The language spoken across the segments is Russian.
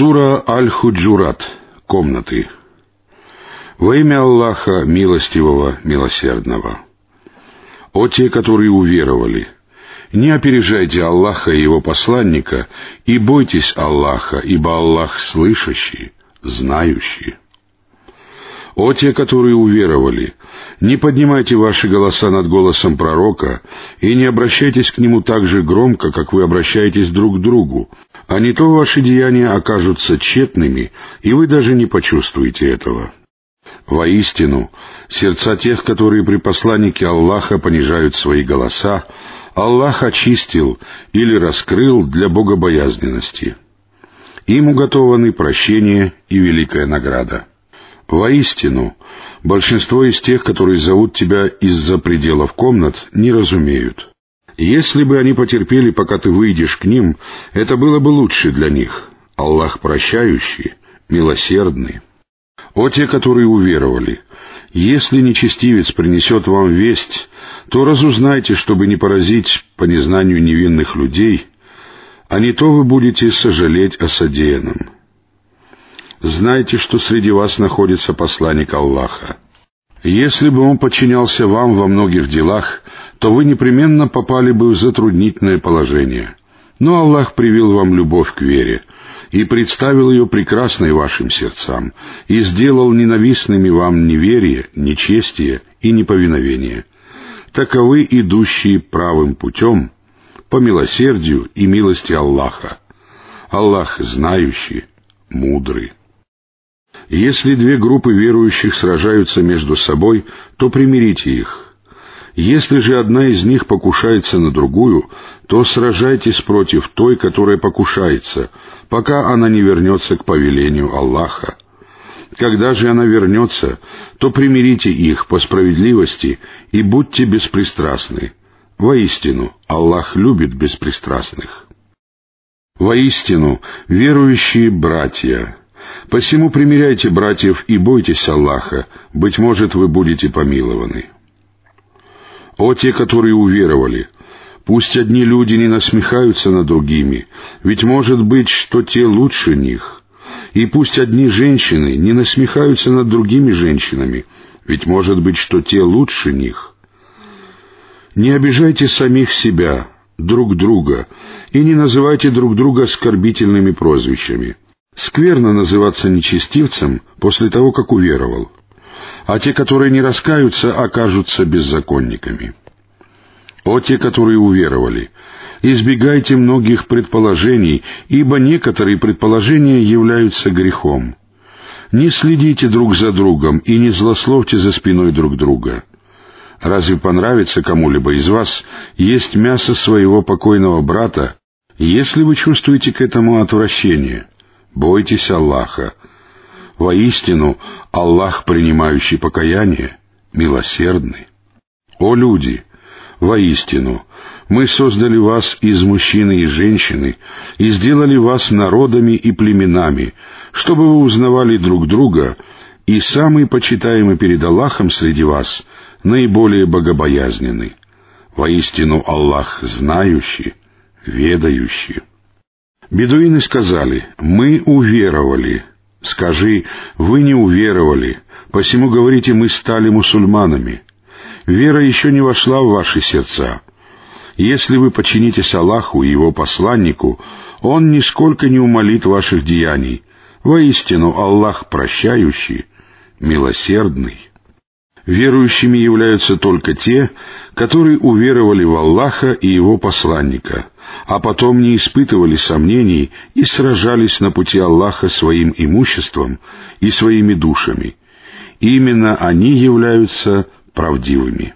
Сура Аль-Худжурат. Комнаты. Во имя Аллаха, милостивого, милосердного. О те, которые уверовали, не опережайте Аллаха и Его посланника, и бойтесь Аллаха, ибо Аллах слышащий, знающий. О те, которые уверовали, не поднимайте ваши голоса над голосом пророка и не обращайтесь к нему так же громко, как вы обращаетесь друг к другу, а не то ваши деяния окажутся тщетными, и вы даже не почувствуете этого. Воистину, сердца тех, которые при посланнике Аллаха понижают свои голоса, Аллах очистил или раскрыл для богобоязненности. Им уготованы прощение и великая награда. Воистину, большинство из тех, которые зовут тебя из-за пределов комнат, не разумеют. Если бы они потерпели, пока ты выйдешь к ним, это было бы лучше для них. Аллах прощающий, милосердный. О те, которые уверовали, если нечестивец принесет вам весть, то разузнайте, чтобы не поразить по незнанию невинных людей, а не то вы будете сожалеть о содеянном. Знайте, что среди вас находится посланник Аллаха. Если бы он подчинялся вам во многих делах, то вы непременно попали бы в затруднительное положение. Но Аллах привил вам любовь к вере и представил ее прекрасной вашим сердцам, и сделал ненавистными вам неверие, нечестие и неповиновение. Таковы идущие правым путем по милосердию и милости Аллаха. Аллах знающий, мудрый. Если две группы верующих сражаются между собой, то примирите их. Если же одна из них покушается на другую, то сражайтесь против той, которая покушается, пока она не вернется к повелению Аллаха. Когда же она вернется, то примирите их по справедливости и будьте беспристрастны. Воистину, Аллах любит беспристрастных. Воистину, верующие братья, Посему примиряйте братьев и бойтесь Аллаха, быть может, вы будете помилованы. О те, которые уверовали, пусть одни люди не насмехаются над другими, ведь может быть, что те лучше них. И пусть одни женщины не насмехаются над другими женщинами, ведь может быть, что те лучше них. Не обижайте самих себя, друг друга, и не называйте друг друга оскорбительными прозвищами — Скверно называться нечестивцем после того, как уверовал, а те, которые не раскаются, окажутся беззаконниками. О те, которые уверовали, избегайте многих предположений, ибо некоторые предположения являются грехом. Не следите друг за другом и не злословьте за спиной друг друга. Разве понравится кому-либо из вас есть мясо своего покойного брата, если вы чувствуете к этому отвращение? Бойтесь Аллаха. Воистину, Аллах, принимающий покаяние, милосердный. О люди! Воистину, мы создали вас из мужчины и женщины и сделали вас народами и племенами, чтобы вы узнавали друг друга, и самый почитаемый перед Аллахом среди вас наиболее богобоязненный. Воистину Аллах знающий, ведающий. Бедуины сказали, «Мы уверовали». Скажи, «Вы не уверовали, посему говорите, мы стали мусульманами». Вера еще не вошла в ваши сердца. Если вы подчинитесь Аллаху и Его посланнику, Он нисколько не умолит ваших деяний. Воистину, Аллах прощающий, милосердный. Верующими являются только те, которые уверовали в Аллаха и Его посланника, а потом не испытывали сомнений и сражались на пути Аллаха своим имуществом и своими душами. Именно они являются правдивыми.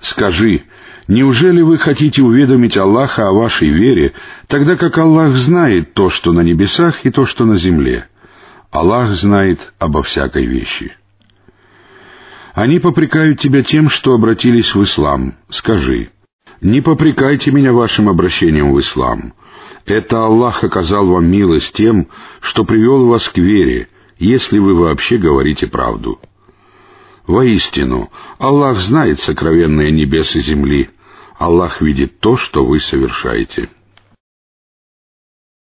Скажи, неужели вы хотите уведомить Аллаха о вашей вере, тогда как Аллах знает то, что на небесах, и то, что на земле? Аллах знает обо всякой вещи. Они попрекают тебя тем, что обратились в ислам. Скажи, не попрекайте меня вашим обращением в ислам. Это Аллах оказал вам милость тем, что привел вас к вере, если вы вообще говорите правду. Воистину, Аллах знает сокровенные небес и земли. Аллах видит то, что вы совершаете.